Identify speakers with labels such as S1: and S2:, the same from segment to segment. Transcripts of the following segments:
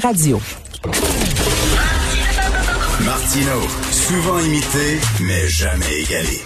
S1: Radio.
S2: Martino, souvent imité, mais jamais égalé.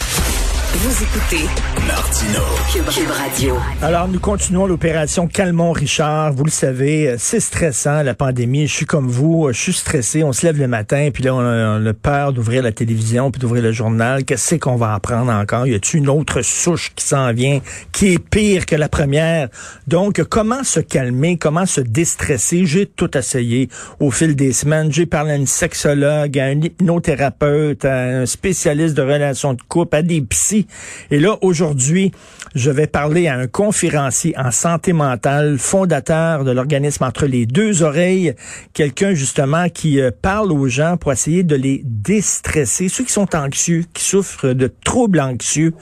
S1: Vous écoutez
S2: Martino.
S1: Cube, Radio.
S3: Alors, nous continuons l'opération Calmon Richard. Vous le savez, c'est stressant, la pandémie. Je suis comme vous, je suis stressé. On se lève le matin, puis là, on a, on a peur d'ouvrir la télévision, puis d'ouvrir le journal. Qu'est-ce qu'on va apprendre encore? Y a-t-il une autre souche qui s'en vient, qui est pire que la première? Donc, comment se calmer? Comment se déstresser? J'ai tout essayé au fil des semaines. J'ai parlé à une sexologue, à un hypnothérapeute, à un spécialiste de relations de couple, à des psys. Et là, aujourd'hui, je vais parler à un conférencier en santé mentale, fondateur de l'organisme Entre les deux oreilles, quelqu'un justement qui euh, parle aux gens pour essayer de les déstresser, ceux qui sont anxieux, qui souffrent de troubles anxieux.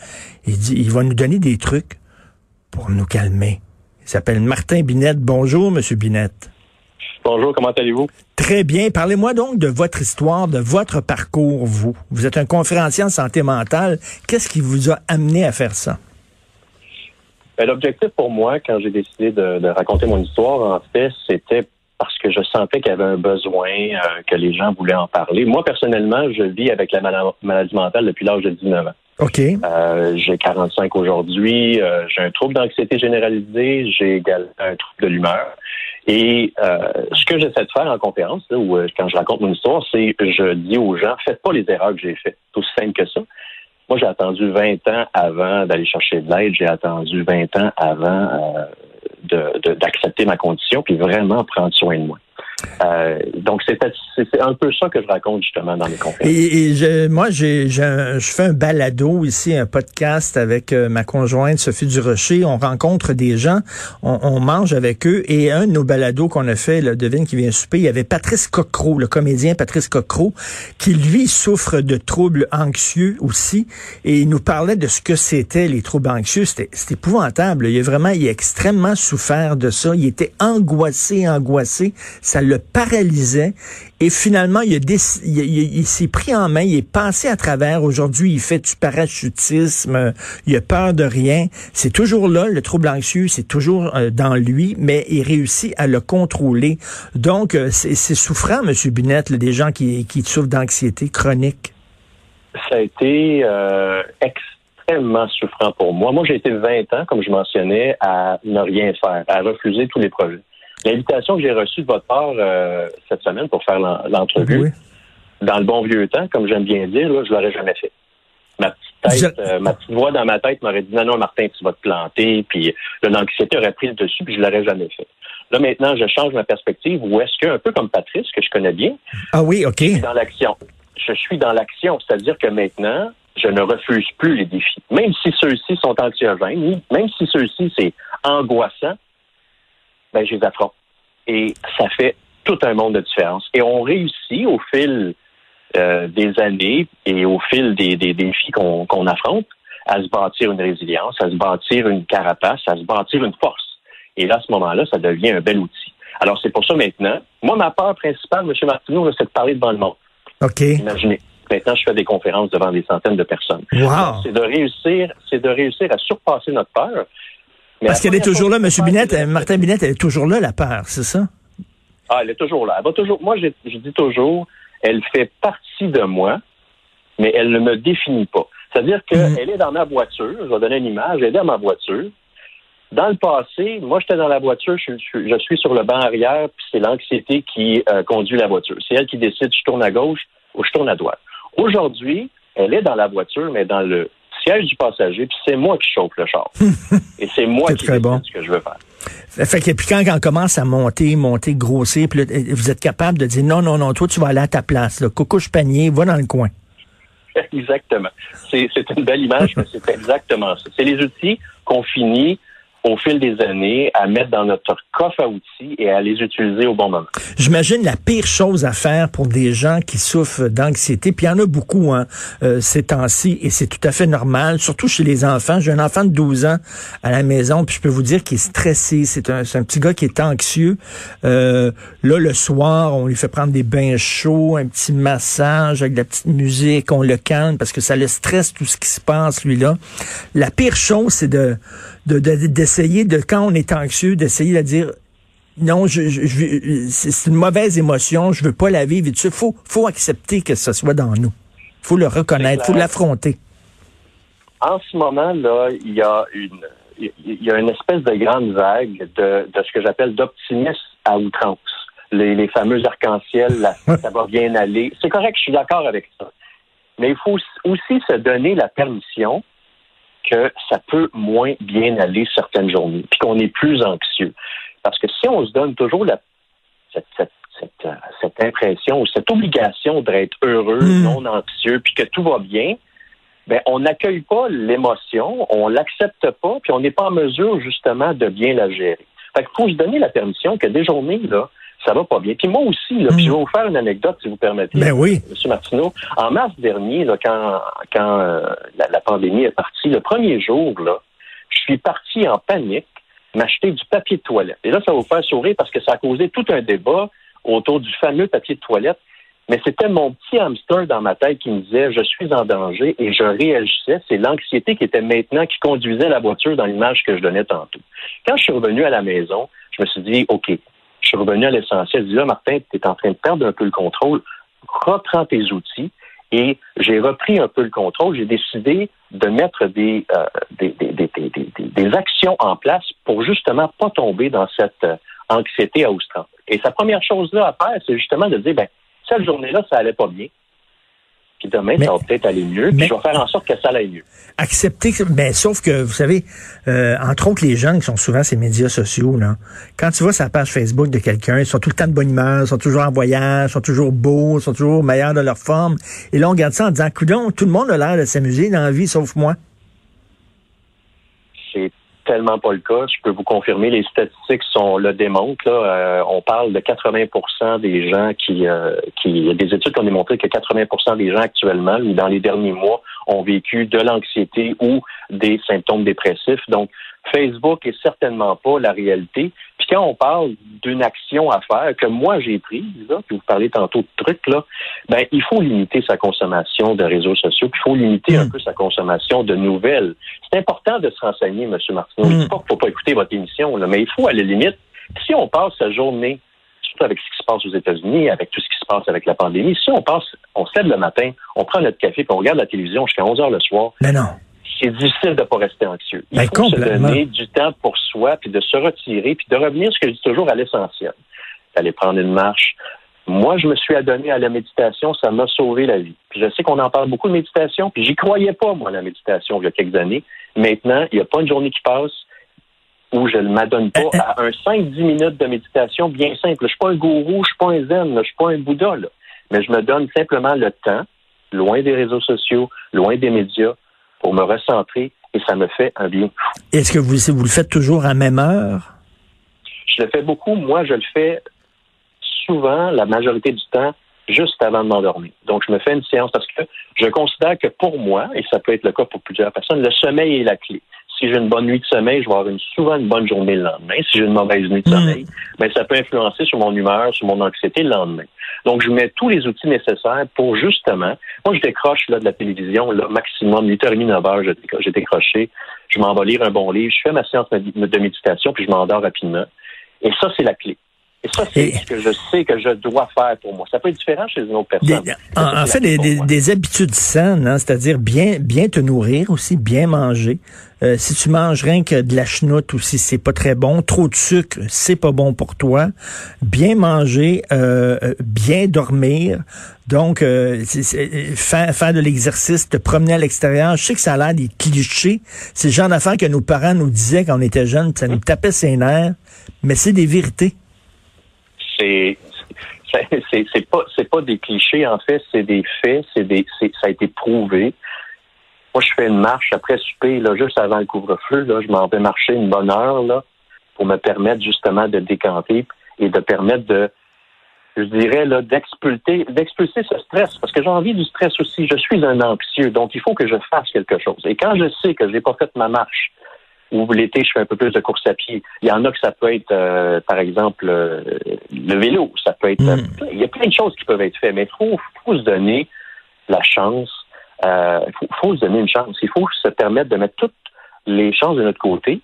S3: Il, va nous donner des trucs pour nous calmer. Il s'appelle Martin Binette. Bonjour, Monsieur Binette.
S4: Bonjour, comment allez-vous?
S3: Très bien. Parlez-moi donc de votre histoire, de votre parcours, vous. Vous êtes un conférencier en santé mentale. Qu'est-ce qui vous a amené à faire ça?
S4: Ben, L'objectif pour moi, quand j'ai décidé de, de, raconter mon histoire, en fait, c'était parce que je sentais qu'il y avait un besoin, euh, que les gens voulaient en parler. Moi, personnellement, je vis avec la maladie mentale depuis l'âge de 19 ans.
S3: OK.
S4: Euh, j'ai 45 aujourd'hui. Euh, j'ai un trouble d'anxiété généralisée. J'ai également un trouble de l'humeur. Et euh, ce que j'essaie de faire en conférence, là, ou euh, quand je raconte mon histoire, c'est je dis aux gens, faites pas les erreurs que j'ai faites. C'est aussi simple que ça. Moi, j'ai attendu 20 ans avant d'aller chercher de l'aide. J'ai attendu 20 ans avant euh, d'accepter ma condition, puis vraiment prendre soin de moi. Euh, donc, c'est un peu ça que je raconte justement dans mes conférences.
S3: Et, et je, moi, j'ai, je fais un balado ici, un podcast avec euh, ma conjointe Sophie Durocher. On rencontre des gens, on, on, mange avec eux. Et un de nos balados qu'on a fait, le devine qui vient souper, il y avait Patrice Cocro, le comédien Patrice Cocro, qui lui souffre de troubles anxieux aussi. Et il nous parlait de ce que c'était les troubles anxieux. C'était épouvantable. Il a vraiment, il a extrêmement souffert de ça. Il était angoissé, angoissé. Le paralysait. Et finalement, il, s'est pris en main, il est passé à travers. Aujourd'hui, il fait du parachutisme, il a peur de rien. C'est toujours là, le trouble anxieux, c'est toujours euh, dans lui, mais il réussit à le contrôler. Donc, euh, c'est souffrant, M. Binette, des gens qui, souffrent d'anxiété chronique.
S4: Ça a été euh, extrêmement souffrant pour moi. Moi, j'ai été 20 ans, comme je mentionnais, à ne rien faire, à refuser tous les projets. L'invitation que j'ai reçue de votre part euh, cette semaine pour faire l'entrevue, dans le bon vieux temps, comme j'aime bien dire, là, je l'aurais jamais fait. Ma petite tête, euh, ma petite voix dans ma tête m'aurait dit non, non, Martin, tu vas te planter, puis l'anxiété aurait pris le dessus, puis je l'aurais jamais fait. Là, maintenant, je change ma perspective où est-ce que, un peu comme Patrice, que je connais bien,
S3: ah oui, OK.
S4: Je suis dans l'action. Je suis dans l'action, c'est-à-dire que maintenant, je ne refuse plus les défis. Même si ceux-ci sont anxiogènes, même si ceux-ci, c'est angoissant, ben, je les affronte. Et ça fait tout un monde de différence. Et on réussit au fil euh, des années et au fil des, des défis qu'on affronte à se bâtir une résilience, à se bâtir une carapace, à se bâtir une force. Et là, à ce moment-là, ça devient un bel outil. Alors, c'est pour ça maintenant, moi, ma peur principale, M. Martineau, c'est de parler devant le monde.
S3: OK.
S4: Imaginez. Maintenant, je fais des conférences devant des centaines de personnes.
S3: Wow.
S4: C'est de réussir, c'est de réussir à surpasser notre peur
S3: parce qu'elle est toujours là, M. Binette, Martin Binette, elle est toujours là, la peur, c'est ça?
S4: Ah, elle est toujours là. Elle va toujours, moi, je, je, dis toujours, elle fait partie de moi, mais elle ne me définit pas. C'est-à-dire qu'elle mm. est dans ma voiture, je vais donner une image, elle est dans ma voiture. Dans le passé, moi, j'étais dans la voiture, je, je, je, suis sur le banc arrière, puis c'est l'anxiété qui euh, conduit la voiture. C'est elle qui décide, je tourne à gauche ou je tourne à droite. Aujourd'hui, elle est dans la voiture, mais dans le siège du passager, puis c'est moi qui chauffe le char. Et c'est moi qui décide bon. ce que je veux faire.
S3: Fait que puis quand on commence à monter, monter, grossir, puis là, vous êtes capable de dire non, non, non, toi tu vas aller à ta place, là, coucouche panier, va dans le coin.
S4: Exactement. C'est une belle image, mais c'est exactement ça. C'est les outils qu'on finit au fil des années à mettre dans notre coffre à outils et à les utiliser au bon moment.
S3: J'imagine la pire chose à faire pour des gens qui souffrent d'anxiété, puis il y en a beaucoup hein, euh, ces temps-ci, et c'est tout à fait normal, surtout chez les enfants. J'ai un enfant de 12 ans à la maison, puis je peux vous dire qu'il est stressé. C'est un, un, petit gars qui est anxieux. Euh, là, le soir, on lui fait prendre des bains chauds, un petit massage avec de la petite musique, on le calme parce que ça le stresse tout ce qui se passe, lui-là. La pire chose, c'est de d'essayer de, de, quand on est anxieux, d'essayer de dire non, je, je, je- c'est une mauvaise émotion, je veux pas la vivre. Il faut, faut accepter que ce soit dans nous. faut le reconnaître,
S4: C'est
S3: faut l'affronter.
S4: En ce moment, là, il y a une, il y a une espèce de grande vague de, de ce que j'appelle d'optimisme à outrance. Les, les fameux arcs-en-ciel, ça va bien aller. C'est correct, je suis d'accord avec ça. Mais il faut aussi se donner la permission que ça peut moins bien aller certaines journées, puis qu'on est plus anxieux. Parce que si on se donne toujours la, cette, cette, cette, euh, cette impression ou cette obligation d'être heureux,
S3: Mm.
S4: non anxieux, puis que tout va bien, ben, on n'accueille pas l'émotion, on l'accepte pas, puis on n'est pas en mesure justement de bien la gérer. Fait qu'il faut se donner la permission que des journées, là, ça va pas bien. Puis moi aussi, là, puis je vais vous faire une anecdote, si vous permettez.
S3: Ben oui.
S4: M. Martineau, en mars dernier, là, quand, quand euh, la, la pandémie est partie, le premier jour, là, je suis parti en panique m'acheter du papier de toilette. Et là, ça va vous faire sourire parce que ça a causé tout un débat autour du fameux papier de toilette. Mais c'était mon petit hamster dans ma tête qui me disait je suis en danger et je réagissais. C'est l'anxiété qui était maintenant qui conduisait la voiture dans l'image que je donnais tantôt. Quand je suis revenu à la maison, je me suis dit OK, je suis revenu à l'essentiel. Je dis là, Martin, tu es en train de perdre un peu le contrôle. Reprends tes outils. Et j'ai repris un peu le contrôle. J'ai décidé de mettre des, euh, des, des, des actions en place pour justement pas tomber dans cette euh, anxiété à outrance. Et sa première chose là à faire, c'est justement de dire, ben, cette journée-là, ça allait pas bien. Puis demain,
S3: Mais-
S4: ça va peut-être aller mieux. Puis
S3: mais-
S4: je vais faire en sorte que ça aille mieux.
S3: accepter, ben, sauf que, vous savez, euh, entre autres les jeunes qui sont souvent ces médias sociaux, là, quand tu vois sa page Facebook de quelqu'un, ils sont tout le temps de bonne humeur, ils sont toujours en voyage, ils sont toujours beaux, ils sont toujours meilleurs de leur forme. Et là, on regarde ça en disant, coudon, tout le monde a l'air de s'amuser dans la vie, sauf moi.
S4: Tellement pas le cas. Je peux vous confirmer, les statistiques sont le démontrent. Là. Euh, on parle de 80% des gens qui, euh, qui, des études qui ont démontré que 80% des gens actuellement, ou dans les derniers mois, ont vécu de l'anxiété ou des symptômes dépressifs. Donc, Facebook est certainement pas la réalité. Puis quand on parle d'une action à faire que moi j'ai prise, là, puis vous parlez tantôt de trucs là, ben il faut limiter sa consommation de réseaux sociaux, puis il faut limiter un
S3: Mm.
S4: peu sa consommation de nouvelles. C'est important de se renseigner, M. Martineau. Je
S3: Mm.
S4: dis pas qu'il faut pas écouter votre émission, là, mais il faut à la limite, si on passe sa journée, surtout avec ce qui se passe aux États-Unis, avec tout ce qui se passe avec la pandémie, si on passe, on se lève le matin, on prend notre café, puis on regarde la télévision jusqu'à 11 heures le soir,
S3: Mais non.
S4: C'est difficile de ne pas rester anxieux. Il
S3: Ben,
S4: faut se donner du temps pour soi, puis de se retirer, puis de revenir, ce que je dis toujours, à l'essentiel. Aller prendre une marche. Moi, je me suis adonné à la méditation, ça m'a sauvé la vie. Puis je sais qu'on en parle beaucoup de méditation, puis j'y croyais pas, moi, la méditation, il y a quelques années. Maintenant, il n'y a pas une journée qui passe où je ne m'adonne pas
S3: Euh,
S4: à un 5-10 minutes de méditation bien simple. Je suis pas un gourou, je suis pas un zen, je suis pas un bouddha, là. mais je me donne simplement le temps, loin des réseaux sociaux, loin des médias, pour me recentrer et ça me fait un bien fou.
S3: Est-ce que vous, vous le faites toujours à même heure?
S4: Je le fais beaucoup. Moi, je le fais souvent, la majorité du temps, juste avant de m'endormir. Donc, je me fais une séance parce que je considère que pour moi, et ça peut être le cas pour plusieurs personnes, le sommeil est la clé. Si j'ai une bonne nuit de sommeil, je vais avoir une, souvent une bonne journée le lendemain. Si j'ai une mauvaise nuit de
S3: Mm.
S4: sommeil, ben, ça peut influencer sur mon humeur, sur mon anxiété le lendemain. Donc, je mets tous les outils nécessaires pour justement, moi, je décroche là, de la télévision, là, maximum 8h30, 9h, je décroche- j'ai décroché. Je m'en vais lire un bon livre, je fais ma séance de méditation, puis je m'endors rapidement. Et ça, c'est la clé. Et ça, c'est ce que je sais que je dois faire pour moi. Ça peut être différent chez une autre personne.
S3: En, fait, des, des- des habitudes saines, hein, c'est-à-dire bien, bien te nourrir aussi, bien manger. Euh, si tu manges rien que de la chenoute aussi, c'est pas très bon. Trop de sucre, c'est pas bon pour toi. Bien manger, euh, euh, bien dormir. Donc, euh, faire, faire de l'exercice, te promener à l'extérieur. Je sais que ça a l'air des clichés. C'est le genre d'affaires que nos parents nous disaient quand on était jeunes, ça nous tapait ses nerfs. Mais c'est des vérités.
S4: C'est c'est- pas des clichés en fait c'est des faits c'est des ça a été prouvé. Moi je fais une marche après souper là juste avant le couvre-feu là je m'en vais marcher une bonne heure pour me permettre justement de décanter et de permettre de je dirais là d'expulser d'expulser ce stress parce que j'ai envie du stress aussi. Je suis un anxieux donc il faut que je fasse quelque chose. Et quand je sais que j'ai pas fait ma marche ou l'été, je fais un peu plus de course à pied. Il y en a que ça peut être, euh, par exemple, euh, le vélo. Ça peut être.
S3: Mm.
S4: euh, il y a plein de choses qui peuvent être faites, mais il faut, faut se donner la chance. Euh, Il faut, faut se donner une chance. Il faut se permettre de mettre toutes les chances de notre côté.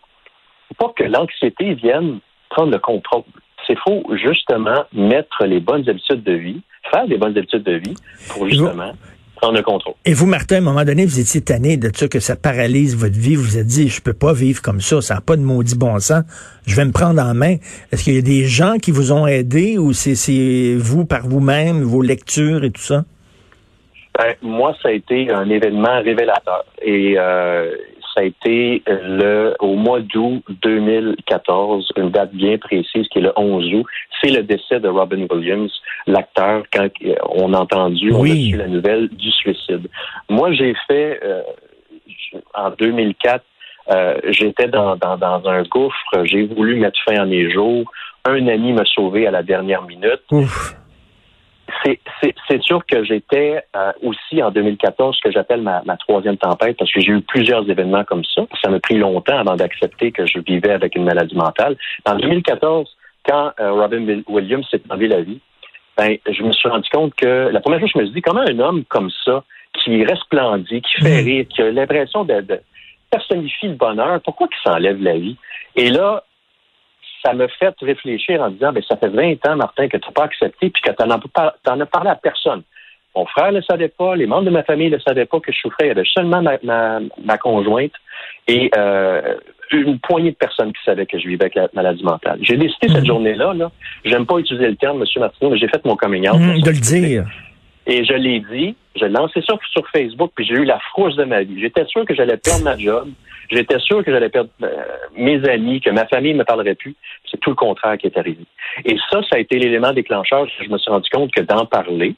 S4: Faut pas que l'anxiété vienne prendre le contrôle. c'est faut justement mettre les bonnes habitudes de vie, faire des bonnes habitudes de vie pour justement prendre le contrôle.
S3: Et vous, Martin, à un moment donné, vous étiez tanné de ça, que ça paralyse votre vie. Vous vous êtes dit, je peux pas vivre comme ça, ça n'a pas de maudit bon sens. Je vais me prendre en main. Est-ce qu'il y a des gens qui vous ont aidé ou c'est vous par vous-même, vos lectures et tout ça?
S4: Ben, moi, ça a été un événement révélateur. Et euh, ça a été le au mois d'août 2014, une date bien précise qui est le 11 août. C'est le décès de Robin Williams, l'acteur, quand on a entendu, on a su la nouvelle du suicide. Moi, j'ai fait euh, en 2004 euh, j'étais dans, dans, dans, un gouffre, j'ai voulu mettre fin à mes jours. Un ami m'a sauvé à la dernière minute.
S3: Ouf
S4: c'est sûr que j'étais euh, aussi en 2014 ce que j'appelle ma, troisième tempête parce que j'ai eu plusieurs événements comme ça. Ça m'a pris longtemps avant d'accepter que je vivais avec une maladie mentale. En 2014, quand euh, Robin Williams s'est enlevé la vie, ben, je me suis rendu compte que la première chose, je me suis dit, comment un homme comme ça, qui resplendit, qui fait mm. rire, qui a l'impression de, de personnifier le bonheur, pourquoi il s'enlève la vie? Et là, ça me fait réfléchir en disant, ben, ça fait 20 ans, Martin, que tu n'as pas accepté puis que tu n'en as parlé à personne. Mon frère ne le savait pas, les membres de ma famille ne le savaient pas que je souffrais. Il y avait seulement ma, conjointe et euh, une poignée de personnes qui savaient que je vivais avec la maladie mentale. J'ai décidé cette mhm. journée-là, là, j'aime pas utiliser le terme, M. Martineau, mais j'ai fait mon coming out.
S3: De le dire.
S4: Et je l'ai dit, je l'ai lancé ça sur Facebook, puis j'ai eu la frousse de ma vie. J'étais sûr que j'allais perdre ma job. J'étais sûr que j'allais perdre euh, mes amis, que ma famille ne me parlerait plus. C'est tout le contraire qui est arrivé. Et ça, ça a été l'élément déclencheur. Je me suis rendu compte que d'en parler,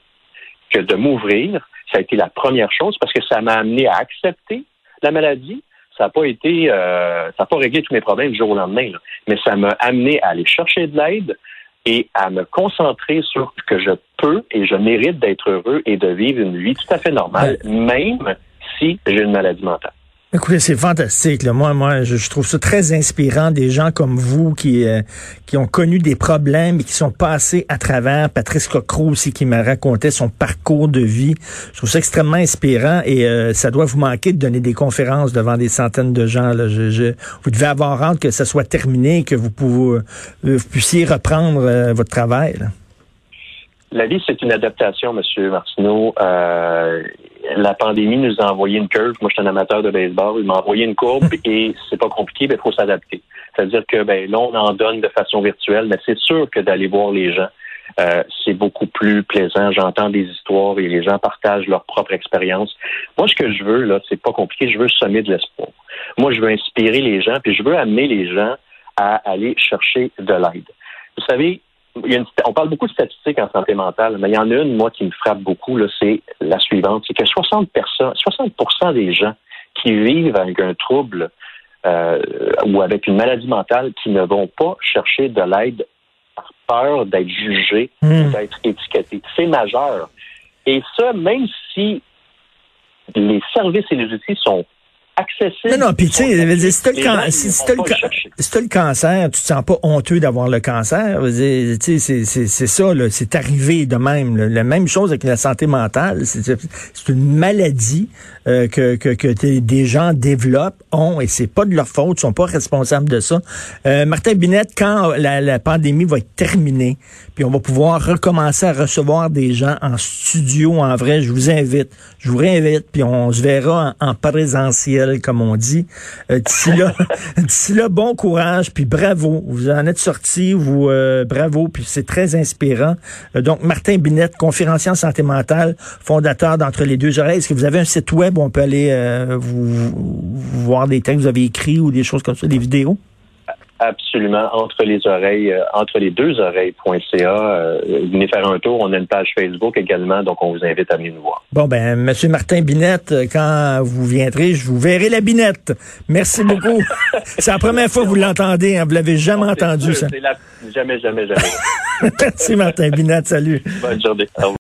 S4: que de m'ouvrir, ça a été la première chose parce que ça m'a amené à accepter la maladie. Ça n'a pas été, euh, ça n'a pas réglé tous mes problèmes du jour au lendemain, mais ça m'a amené à aller chercher de l'aide et à me concentrer sur ce que je peux et je mérite d'être heureux et de vivre une vie tout à fait normale, même si j'ai une maladie mentale.
S3: Écoutez, c'est fantastique. Là. Moi, moi, je, trouve ça très inspirant des gens comme vous qui euh, qui ont connu des problèmes et qui sont passés à travers. Patrice Cocro aussi qui m'a raconté son parcours de vie. Je trouve ça extrêmement inspirant et euh, ça doit vous manquer de donner des conférences devant des centaines de gens. Là. Je, vous devez avoir hâte que ça soit terminé, que vous, pouvez, euh, vous puissiez reprendre votre travail.
S4: La vie, c'est une adaptation, Monsieur Martineau. Euh, la pandémie nous a envoyé une curve. Moi, je suis un amateur de baseball. Il m'a envoyé une courbe et c'est pas compliqué, mais il faut s'adapter. C'est-à-dire que ben là, on en donne de façon virtuelle, mais c'est sûr que d'aller voir les gens, euh, c'est beaucoup plus plaisant. J'entends des histoires et les gens partagent leur propre expérience. Moi, ce que je veux, là, c'est pas compliqué. Je veux semer de l'espoir. Moi, je veux inspirer les gens, puis je veux amener les gens à aller chercher de l'aide. Vous savez, on parle beaucoup de statistiques en santé mentale, mais il y en a une, moi, qui me frappe beaucoup, c'est la suivante. C'est que 60 personnes, 60 des gens qui vivent avec un trouble euh, ou avec une maladie mentale qui ne vont pas chercher de l'aide par peur d'être jugés ou hmm. d'être étiquetés. C'est majeur. Et ça, même si les services et les outils sont accessible.
S3: Non, non, puis tu sais, si t'as le, cancer, tu te sens pas honteux d'avoir le cancer. Tu sais, c'est ça, c'est arrivé de même. La même chose avec la santé mentale. C'est une maladie euh, que, que, que des gens développent, ont, et c'est pas de leur faute, ils sont pas responsables de ça. Euh, Martin Binette, quand la, la pandémie va être terminée, puis on va pouvoir recommencer à recevoir des gens en studio, en vrai, je vous invite, je vous réinvite, puis on se verra en, présentiel, comme on dit. Euh, d'ici là, bon courage, puis bravo. Vous en êtes sortis, vous, bravo, puis c'est très inspirant. donc, Martin Binette, conférencier en santé mentale, fondateur d'Entre les deux oreilles. Est-ce que vous avez un site web on peut aller euh, vous, voir des textes que vous avez écrits ou des choses comme ça, des vidéos?
S4: Absolument. Entre les oreilles, euh, entre les deux oreilles.ca. Euh, venez faire un tour. On a une page Facebook également, donc on vous invite à venir nous voir.
S3: Bon, ben, Monsieur Martin Binette, quand vous viendrez, je vous verrai la binette. Merci beaucoup. C'est la première fois que vous l'entendez. Hein. Vous l'avez jamais entendu, ça.
S4: Jamais, jamais, jamais.
S3: Merci, Martin Binette. Salut.
S4: Bonne journée.